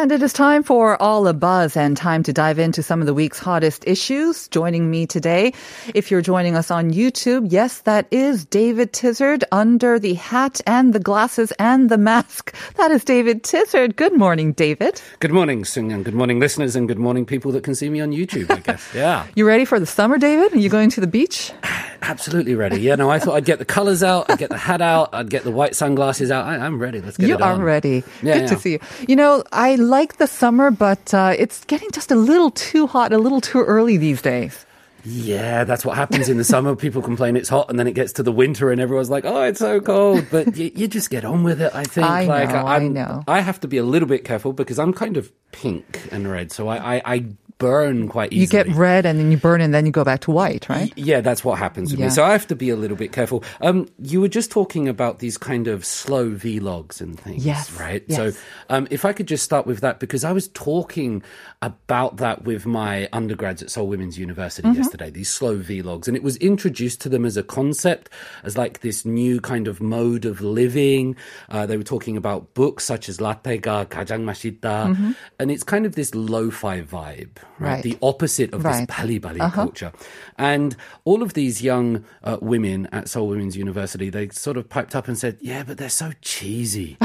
And it is time for All a Buzz and time to dive into some of the week's hottest issues. Joining me today, if you're joining us on YouTube, yes, that is David Tizzard under the hat and the glasses and the mask. That is David Tizzard. Good morning, David. Good morning, Sing, and good morning, listeners, and good morning, people that can see me on YouTube, I guess. Yeah. You ready for the summer, David? Are you going to the beach? Absolutely ready. Yeah, no, I thought I'd get the colours out, I'd get the hat out, I'd get the white sunglasses out. I, I'm ready. Let's get you it on. are ready. Yeah, Good to see you. You know, I like the summer, but uh, it's getting just a little too hot, a little too early these days. Yeah, that's what happens in the summer. People complain it's hot, and then it gets to the winter, and everyone's like, "Oh, it's so cold." But you, you just get on with it. I think. I like, know, I I'm- know. I have to be a little bit careful because I'm kind of pink and red, so I, I, I burn quite easily. You get red and then you burn and then you go back to white, right? Yeah, that's what happens with yeah. me. So I have to be a little bit careful. Um, you were just talking about these kind of slow vlogs and things, yes. right? Yes. So um, if I could just start with that, because I was talking about that with my undergrads at Seoul Women's University mm-hmm. yesterday, these slow vlogs. And it was introduced to them as a concept, as like this new kind of mode of living. Uh, they were talking about books such as Latte Ga, Kajang Mashita. Mm-hmm. And it's kind of this lo-fi vibe, right? Right. The opposite of Right. this bali bali Uh-huh. culture. And all of these young uh, women at Seoul Women's University, they sort of piped up and said, Yeah, but they're so cheesy.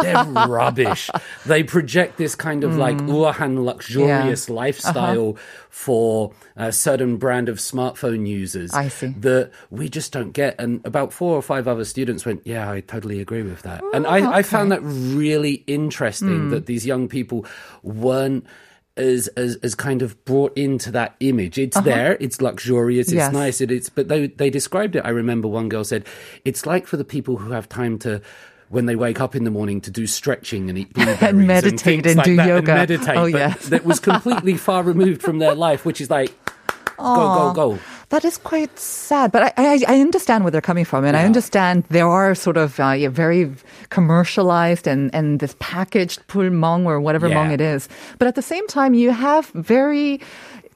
they're rubbish. They project this kind of like uahan luxurious Mm. Yeah. Uh-huh. lifestyle for a certain brand of smartphone users I see. that we just don't get. And about four or five other students went, Yeah, I totally agree with that. and I, I found that really interesting Mm. that these young people weren't. As, as as kind of brought into that image, it's there, it's luxurious, it's Uh-huh. Yes. nice, it, it's. But they they described it. I remember one girl said, "It's like for the people who have time to." When they wake up in the morning to do stretching and eat blueberries meditate things and like do that, yoga. and meditate, Oh, yes. that was completely far removed from their life, which is like go go go. That is quite sad, but I, I, I understand where they're coming from, and I understand there are sort of uh, yeah, very commercialized and, and this packaged pulmong or whatever Yeah. mong it is. But at the same time, you have very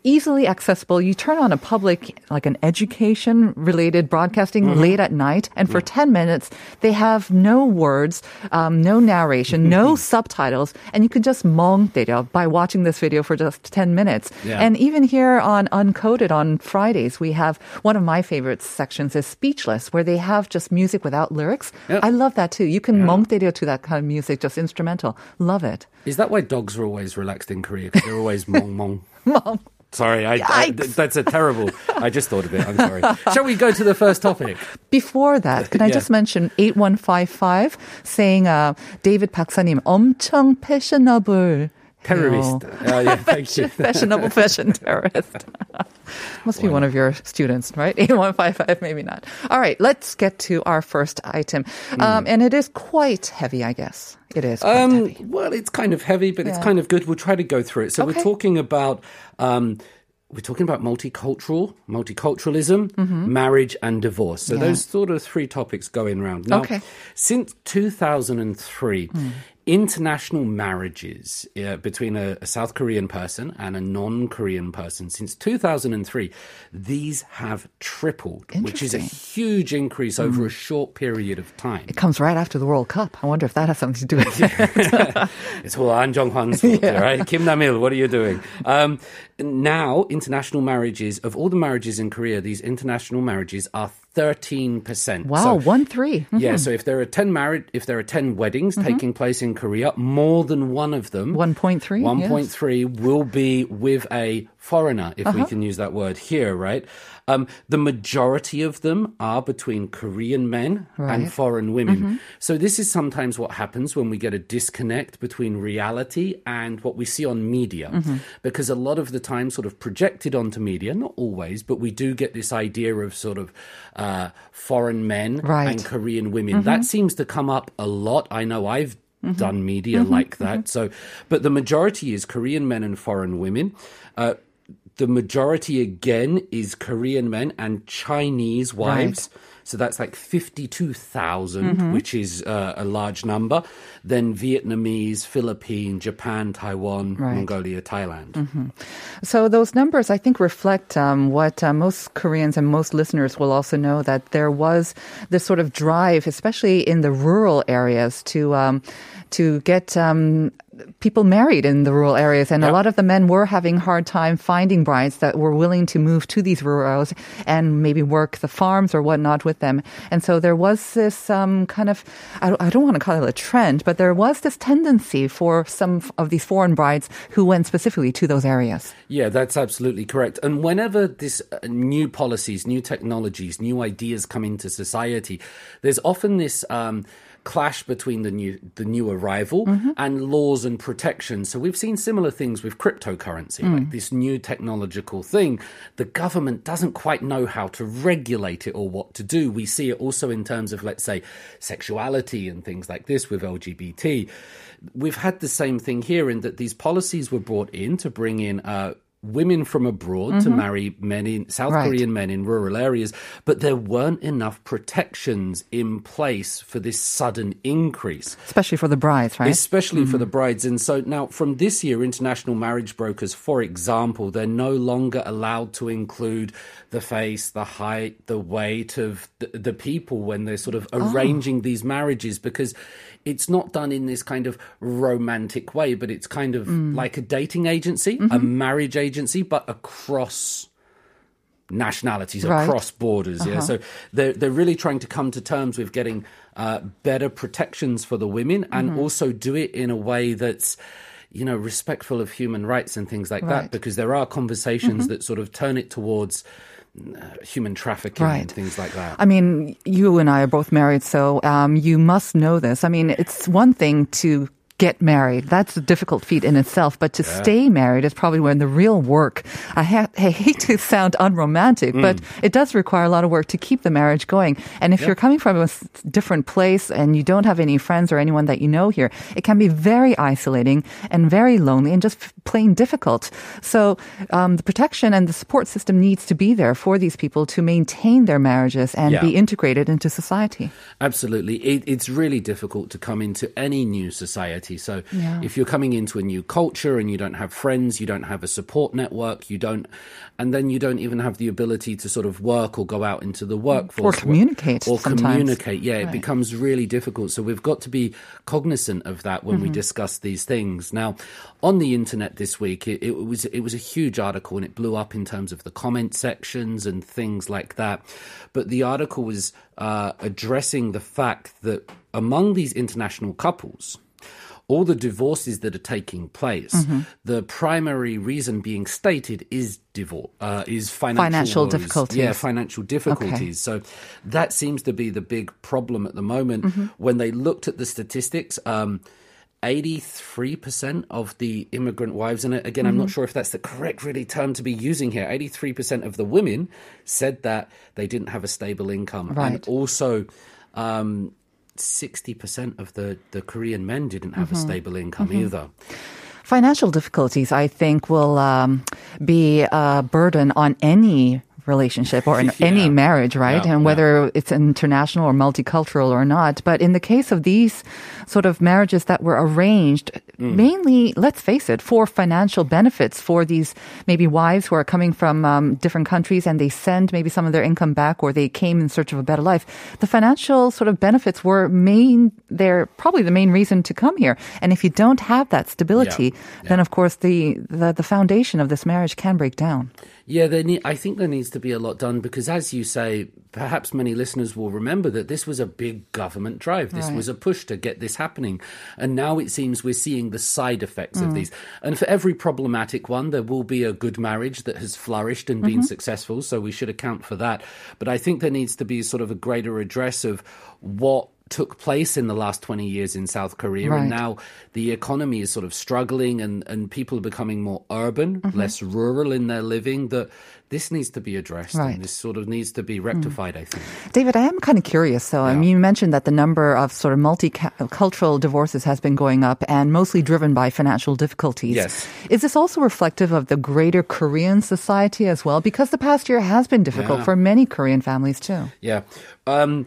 easily accessible. You turn on a public, like an education related broadcasting Mm-hmm. late at night, and for 10 minutes, they have no words, um, no narration, no subtitles, and you can just mong 때려 by watching this video for just 10 minutes. Yeah. And even here on Uncoded on Fridays, we have one of my favorite sections is Speechless, where they have just music without lyrics. Yep. I love that too. You can mong 때려 to that kind of music, just instrumental. Love it. Is that why dogs are always relaxed in Korea? Because they're always mong mong. Mong. Sorry, I, I- Yikes. that's a terrible. I just thought of it. I'm sorry. Shall we go to the first topic? Before that, can I Yeah. just mention 8155 saying, uh, David 박사님, 엄청 패셔너블. Terrorist. Oh, yeah, thank you. Fashionable fashion terrorist. Must be one of your students, right? 8155, maybe not. All right, let's get to our first item. Um, and it is quite heavy, I guess. It is quite Hmm. Um, heavy. well, it's kind of heavy, but it's kind of good. We'll try to go through it. So Okay. we're talking about. Um, we're talking about multicultural, multiculturalism, marriage, and divorce. So Mm-hmm. Yeah. those sort of three topics going around. Now, Okay. since 2003, international marriages uh, between a, a South Korean person and a non-Korean person, since 2003, these have tripled, which is a huge increase over a short period of time. It comes right after the World Cup. I wonder if that has something to do with it. It's all Ahn Jung-hwan's fault, right? Kim Namil, what are you doing? Um, now, international marriages, of all the marriages in Korea, these international marriages are 13%. Wow, So- one three. Mm-hmm. Yeah, so if there are 10 married, if there are 10 weddings mm-hmm. taking place in Korea, more than one of them, 1.3, 1.3 will be with a foreigner, if we uh-huh. can use that word here, right? Um, the majority of them are between Korean men and foreign women. Mm-hmm. So this is sometimes what happens when we get a disconnect between reality and what we see on media. Mm-hmm. Because a lot of the time, sort of projected onto media, not always, but we do get this idea of sort of uh, foreign men Right. and Korean women. Mm-hmm. That seems to come up a lot. I know I've done media like that. So, but the majority is Korean men and foreign women. Uh, the majority again is Korean men and Chinese wives. So that's like 52,000, which is uh, a large number. Then Vietnamese, Philippine, Japan, Taiwan, Right. Mongolia, Thailand. So those numbers, I think, reflect um, what uh, most Koreans and most listeners will also know that there was this sort of drive, especially in the rural areas, to um, to get um, people married in the rural areas, and a lot of the men were having hard time finding brides that were willing to move to these rural areas and maybe work the farms or whatnot with them. And so there was this um, kind of, I don't, I don't want to call it a trend, but there was this tendency for some of these foreign brides who went specifically to those areas. Yeah, that's absolutely correct. And whenever this uh, new policies, new technologies, new ideas come into society, there's often this um, clash between the new the new arrival and laws and protections. So we've seen similar things with cryptocurrency, like this new technological thing. The government doesn't quite know how to regulate it or what to do. We see it also in terms of, let's say, sexuality and things like this with LGBT. We've had the same thing here in that these policies were brought in to bring in uh, women from abroad to mm-hmm. marry men in South Right. Korean men in rural areas, but there weren't enough protections in place for this sudden increase Especially for the brides, right? especially for the mm-hmm. brides. And so now, from this year, international marriage brokers, for example, they're no longer allowed to include the face, the height, the weight of the, the people when they're sort of oh. arranging these marriages because it's not done in this kind of romantic way, but it's kind of like a dating agency, a marriage agency, but across nationalities Right. across borders. Yeah, so they're they're really trying to come to terms with getting uh, better protections for the women and Mm-hmm. also do it in a way that's you know respectful of human rights and things like Right. Mm-hmm. that. Because there are conversations that sort of turn it towards human trafficking Right. and things like that. I mean, you and I are both married, so um, you must know this. I mean, it's one thing to get married. That's a difficult feat in itself, but to stay married is probably when the real work. I, ha- I hate to sound unromantic, but it does require a lot of work to keep the marriage going. And if you're coming from a different place and you don't have any friends or anyone that you know here, it can be very isolating and very lonely and just plain difficult. So um, the protection and the support system needs to be there for these people to maintain their marriages and Yeah. be integrated into society. Absolutely. It, it's really difficult to come into any new society. So, Yeah. if you're coming into a new culture and you don't have friends, you don't have a support network, you don't, and then you don't even have the ability to sort of work or go out into the workforce or communicate or sometimes. communicate. Yeah, it becomes really difficult. So, we've got to be cognizant of that when we Mm-hmm. discuss these things. Now, on the internet this week, it, it was it was a huge article and it blew up in terms of the comment sections and things like that. But the article was uh, addressing the fact that among these international couples, all the divorces that are taking place, Mm-hmm. the primary reason being stated is divorce, uh, is financial, Financial difficulties. Yeah, financial difficulties. So that seems to be the big problem at the moment. Mm-hmm. When they looked at the statistics, um, 83% of the immigrant wives, and again, I'm not Mm-hmm. sure if that's the correct really term to be using here. 83% of the women said that they didn't have a stable income. And also, um, 60% of the, the Korean men didn't have a Mm-hmm. stable income either. Financial difficulties, I think, will um, be a burden on any relationship or in any marriage, right? Yeah, and whether it's international or multicultural or not. But in the case of these sort of marriages that were arranged, Mm. mainly, let's face it, for financial benefits for these maybe wives who are coming from um, different countries and they send maybe some of their income back or they came in search of a better life. The financial sort of benefits were main, they're probably the main reason to come here. And if you don't have that stability, then of course the, the, the foundation of this marriage can break down. Yeah, there need, I think there needs to be a lot done because, as you say, perhaps many listeners will remember that this was a big government drive. This Right. was a push to get this happening. And now it seems we're seeing the side effects of mm. these. And for every problematic one, there will be a good marriage that has flourished and been mm-hmm. successful. So we should account for that. But I think there needs to be sort of a greater address of what took place in the last 20 years in South Korea. Right. And now the economy is sort of struggling and, and people are becoming more urban, Mm-hmm. less rural in their living. That this needs to be addressed Right. Mm. and this sort of needs to be rectified, I think. David, I am kind of curious. though. I mean, you mentioned that the number of sort of multicultural divorces has been going up and mostly driven by financial difficulties. Yes. Is this also reflective of the greater Korean society as well? Because the past year has been difficult Yeah. for many Korean families too. Yeah. Um,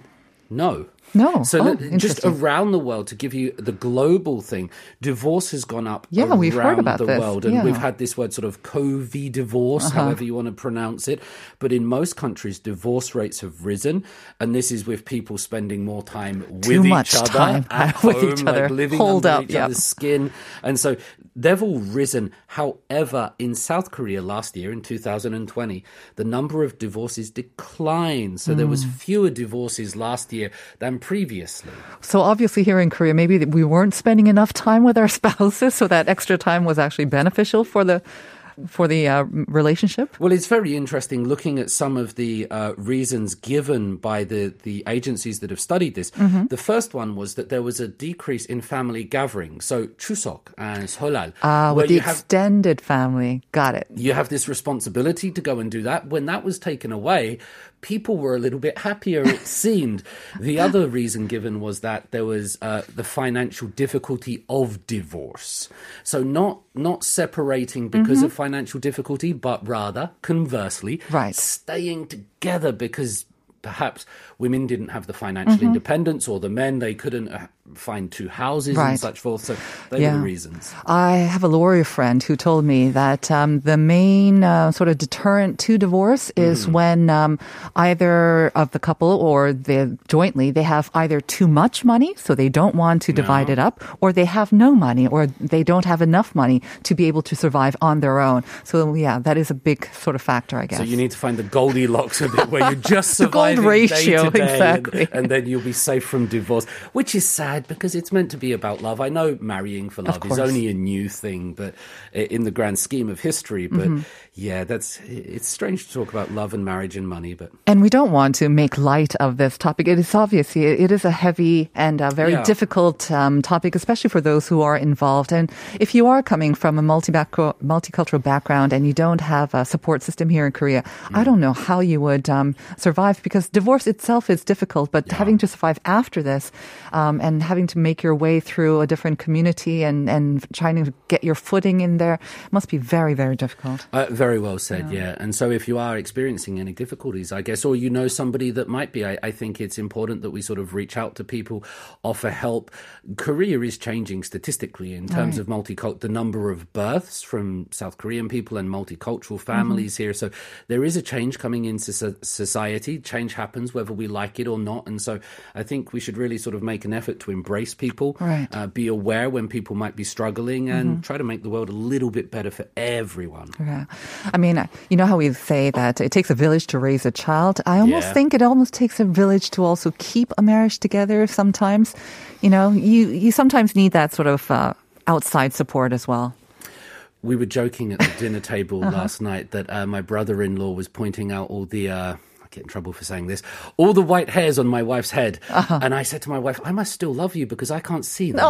no. No. So Oh, let- just around the world to give you the global thing, divorce has gone up Yeah, around we've heard about the this. world, and Yeah. Uh-huh. we've had this word sort of COVID divorce, however you want to pronounce it. But in most countries, divorce rates have risen, and this is with people spending more time Too with much each other time at with home, each other. like living Holed under up, each yeah. other's skin, and so they've all risen. However, in South Korea last year, in 2020, the number of divorces declined. So there was Hmm. fewer divorces last year than previously. So obviously here in Korea, maybe we weren't spending enough time with our spouses, so that extra time was actually beneficial for the for the uh, relationship. Well, it's very interesting looking at some of the uh, reasons given by the, the agencies that have studied this. Mm-hmm. The first one was that there was a decrease in family gatherings. So Chuseok and Seollal, Ah, with the you have extended family. Got it. you have this responsibility to go and do that. When that was taken away, people were a little bit happier, it seemed. The other reason given was that there was uh, the financial difficulty of divorce. So not not separating because of financial difficulty, but rather conversely, Right. staying together because perhaps women didn't have the financial Mm-hmm. independence or the men they couldn't uh, find two houses Right. and such forth so they Yeah. were the reasons I have a lawyer friend who told me that um, the main uh, sort of deterrent to divorce is Mm-hmm. when um, either of the couple or the jointly they have either too much money, so they don't want to divide it up, or they have no money, or they don't have enough money to be able to survive on their own. So yeah, that is a big sort of factor, I guess. So you need to find the Goldilocks of it, where you're just The gold ratio, day day, exactly. and, and then you'll be safe from divorce. Which is sad because it's meant to be about love. I know marrying for love is only a new thing, but in the grand scheme of history, but Mm-hmm. yeah, that's it's strange to talk about love and marriage and money, but And we don't want to make light of this topic. It is obviously it is a heavy and a very Yeah. difficult um, topic, especially for those who are involved. And if you are coming from a multi multicultural background and you don't have a support system here in Korea, I don't know how you would um, survive because divorce itself is difficult. But having to survive after this um, and having to make your way through a different community and and trying to get your footing in there must be very very difficult. Uh, very well said, yeah. And so, if you are experiencing any difficulties, I guess, or you know somebody that might be, I, I think it's important that we sort of reach out to people, offer help. Korea is changing statistically in terms of multicultural, the number of births from South Korean people and multicultural families here. So there is a change coming into so- society. Change happens whether we like it or not. And so, I think we should really sort of make an effort to embrace people, Right. uh, be aware when people might be struggling, and try to make the world a little bit better for everyone. Yeah. I mean, you know how we say that it takes a village to raise a child? I almost Yeah. think it almost takes a village to also keep a marriage together sometimes. You know, you, you sometimes need that sort of uh, outside support as well. we were joking at the dinner table Uh-huh. last night that uh, my brother-in-law was pointing out all the. Uh, I get in trouble for saying this. All the white hairs on my wife's head, Uh-huh. and I said to my wife, "I must still love you because I can't see them.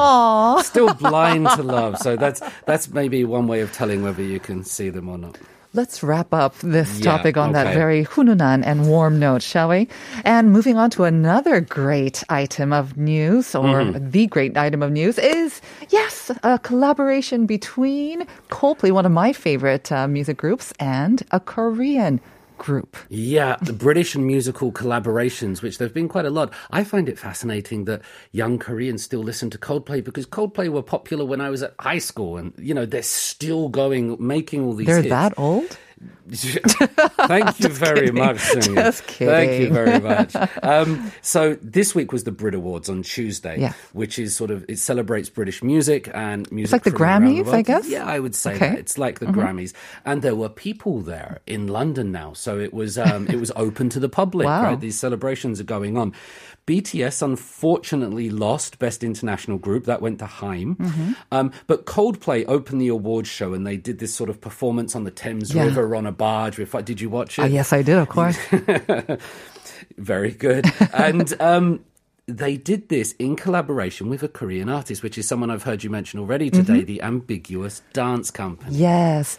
Still blind to love." So that's that's maybe one way of telling whether you can see them or not. Let's wrap up this Yeah, topic on that very hununan and warm note, shall we? And moving on to another great item of news, or Mm-hmm. the great item of news, is yes, a collaboration between Coldplay, one of my favorite uh, music groups, and a Korean group. Yeah, the British and musical collaborations, which there've been quite a lot. I find it fascinating that young Koreans still listen to Coldplay because Coldplay were popular when I was at high school, and you know they're still going, making all these. They're hits. that old? Thank you very much, Sonia. Just Thank you very much. Um, so this week was the Brit Awards on Tuesday, Yeah. which is sort of it celebrates British music and music. It's like the Grammys, I world. guess? Yeah, I would say Okay. Mm-hmm. that it's like the Grammys, and there were people there in London now, so it was um, it was open to the public. Wow. Right, these celebrations are going on. BTS unfortunately lost Best International Group. That went to Haim. Mm-hmm. Um, but Coldplay opened the awards show and they did this sort of performance on the Thames Yeah. River on a barge. With, did you watch it? Uh, yes, I did, of course. Very good. and um, they did this in collaboration with a Korean artist, which is someone I've heard you mention already today, the Ambiguous Dance Company. Yes.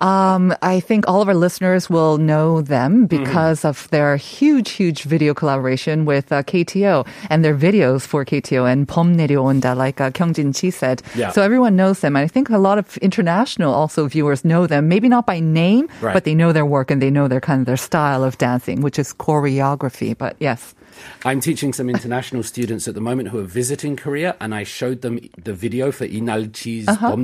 Um, I think all of our listeners will know them because of their huge, huge video collaboration with uh, KTO and their videos for KTO and 봄 내려온다, like uh, Kyungjin Chi said. Yeah. So everyone knows them. And I think a lot of international also viewers know them, maybe not by name, Right. but they know their work and they know their kind of their style of dancing, which is choreography. But yes. I'm teaching some international students at the moment who are visiting Korea, and I showed them the video for Leenalchi's uh-huh.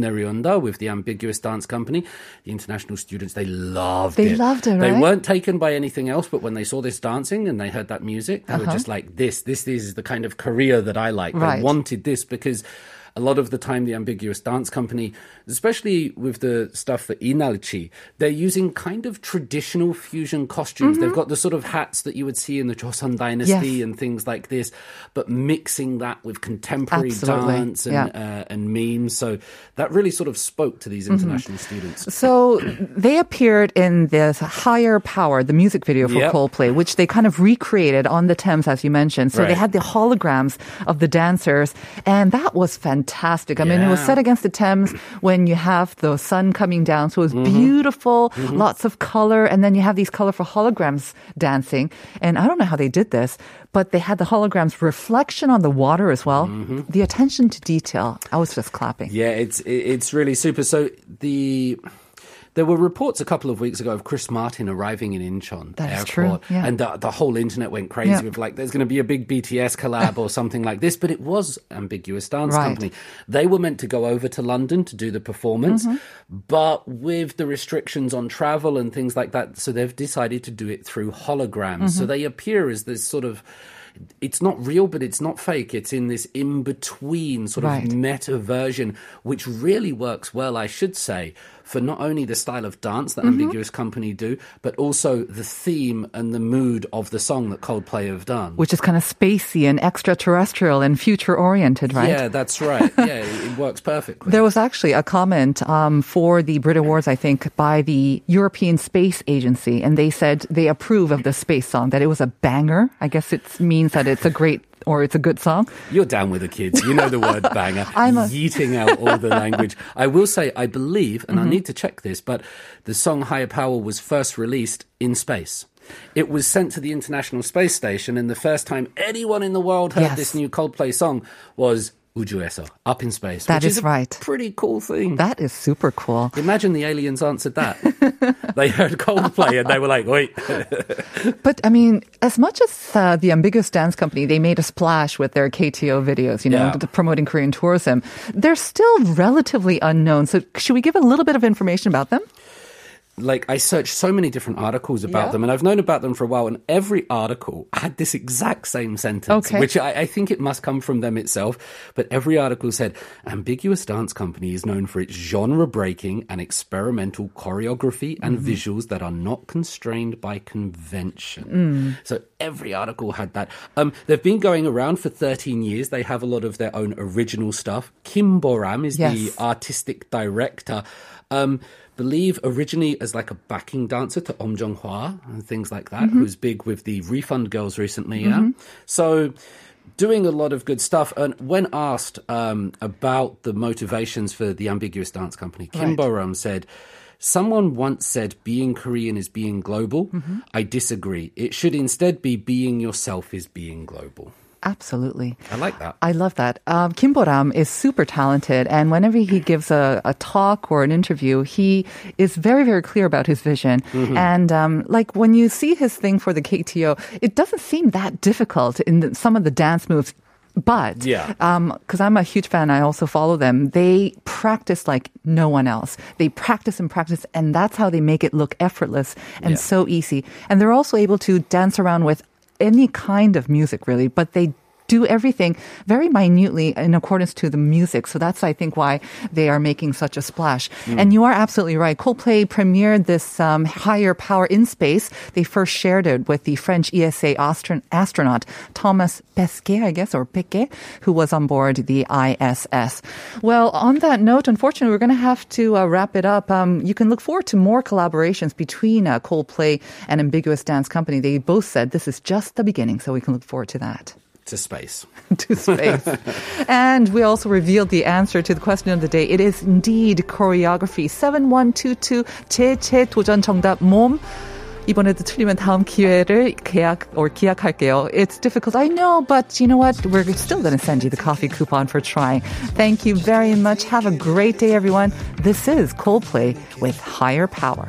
With the ambiguous dance company. The international students, they loved they it. They loved it, right? They weren't taken by anything else, but when they saw this dancing and they heard that music, they uh-huh. were just like, this, this is the kind of Korea that I like. Right. They wanted this because a lot of the time, the Ambiguous Dance Company, especially with the stuff for Leenalchi, they're using kind of traditional fusion costumes. They've got the sort of hats that you would see in the Joseon Dynasty Mm-hmm. Yes. and things like this, but mixing that with contemporary Absolutely. dance and, Yeah. uh, and memes. So that really sort of spoke to these Mm-hmm. international students. So they appeared in this Higher Power, the music video for Yep. Coldplay, which they kind of recreated on the Thames, as you mentioned. So they had the holograms of the dancers, and that was fantastic. I mean, it was set against the Thames when you have the sun coming down. So it was Mm-hmm. beautiful, lots of color, and then you have these colorful holograms dancing. And I don't know how they did this, but they had the holograms reflection on the water as well. Mm-hmm. The attention to detail. I was just clapping. Yeah, it's it's really super. So the there were reports a couple of weeks ago of Chris Martin arriving in Incheon That is airport, true, yeah. and the, the whole internet went crazy Yeah. with like, there's going to be a big BTS collab or something like this. But it was Ambiguous Dance Right. Company. They were meant to go over to London to do the performance, Mm-hmm. but with the restrictions on travel and things like that, so they've decided to do it through holograms. Mm-hmm. So they appear as this sort of it's not real, but it's not fake. It's in this in between sort Right. of meta version, which really works well, I should say, for not only the style of dance that Mm-hmm. Ambiguous Company do, but also the theme and the mood of the song that Coldplay have done. Which is kind of spacey and extraterrestrial and future oriented, right? Yeah, that's right. Yeah, it works perfectly. There was actually a comment um, for the Brit Awards, I think, by the European Space Agency, and they said they approve of the space song, that it was a banger. I guess it means that it's a great or it's a good song. You're down with the kids. You know the word banger. I'm a- yeeting out all the language. I will say, I believe, and Mm-hmm. I need to check this, but the song Higher Power was first released in space. It was sent to the International Space Station, and the first time anyone in the world heard Yes. this new Coldplay song was 우주에서, up in space. That which is is a right. Pretty cool thing. That is super cool. Imagine the aliens answered that. they heard Coldplay and they were like, wait. But I mean, as much as uh, the Ambiguous Dance Company, they made a splash with their KTO videos, you know, Yeah. t- promoting Korean tourism, they're still relatively unknown. So should we give a little bit of information about them? Like I searched so many different articles about Yeah. them, and I've known about them for a while. And every article had this exact same sentence, Okay. which I, I think it must come from them itself. But every article said, "Ambiguous Dance Company is known for its genre-breaking and experimental choreography and Mm-hmm. visuals that are not constrained by convention." Mm. So every article had that. Um, they've been going around for 13 years. They have a lot of their own original stuff. Kim Boram is the artistic director. Um, believe originally as like a backing dancer to Om Jong Hwa and things like that, mm-hmm. who's big with the Refund Girls recently. Yeah, mm-hmm. so doing a lot of good stuff. And when asked um, about the motivations for the Ambiguous Dance Company, Kim Right. Boram said. Someone once said being Korean is being global. Mm-hmm. I disagree. It should instead be being yourself is being global. Absolutely. I like that. I love that. Um, Kim Boram is super talented, and whenever he gives a, a talk or an interview, he is very, very clear about his vision. Mm-hmm. And um, like when you see his thing for the KTO, it doesn't seem that difficult in the, some of the dance moves. But Yeah. because I'm a huge fan, I also follow them. They practice like no one else. They practice and practice, and that's how they make it look effortless and Yeah. so easy. And they're also able to dance around with any kind of music, really. But they do everything very minutely in accordance to the music. So that's, I think, why they are making such a splash. And you are absolutely right. Coldplay premiered this um, higher power in space. They first shared it with the French ESA astron- astronaut Thomas Pesquet, I guess, or Pesquet, who was on board the ISS. Well, on that note, unfortunately, we're going to have to uh, wrap it up. Um, you can look forward to more collaborations between uh, Coldplay and Ambiguous Dance Company. They both said this is just the beginning, so we can look forward to that. to space. to space. and we also revealed the answer to the question of the day. It is indeed choreography. 7122 제제 도전 정답 몸. 이번에도 틀리면 다음 기회를 계약 or 기약할게요. It's difficult, I know, but you know what? We're still going to send you the coffee coupon for trying. Thank you very much. Have a great day, everyone. This is Coldplay with Higher Power.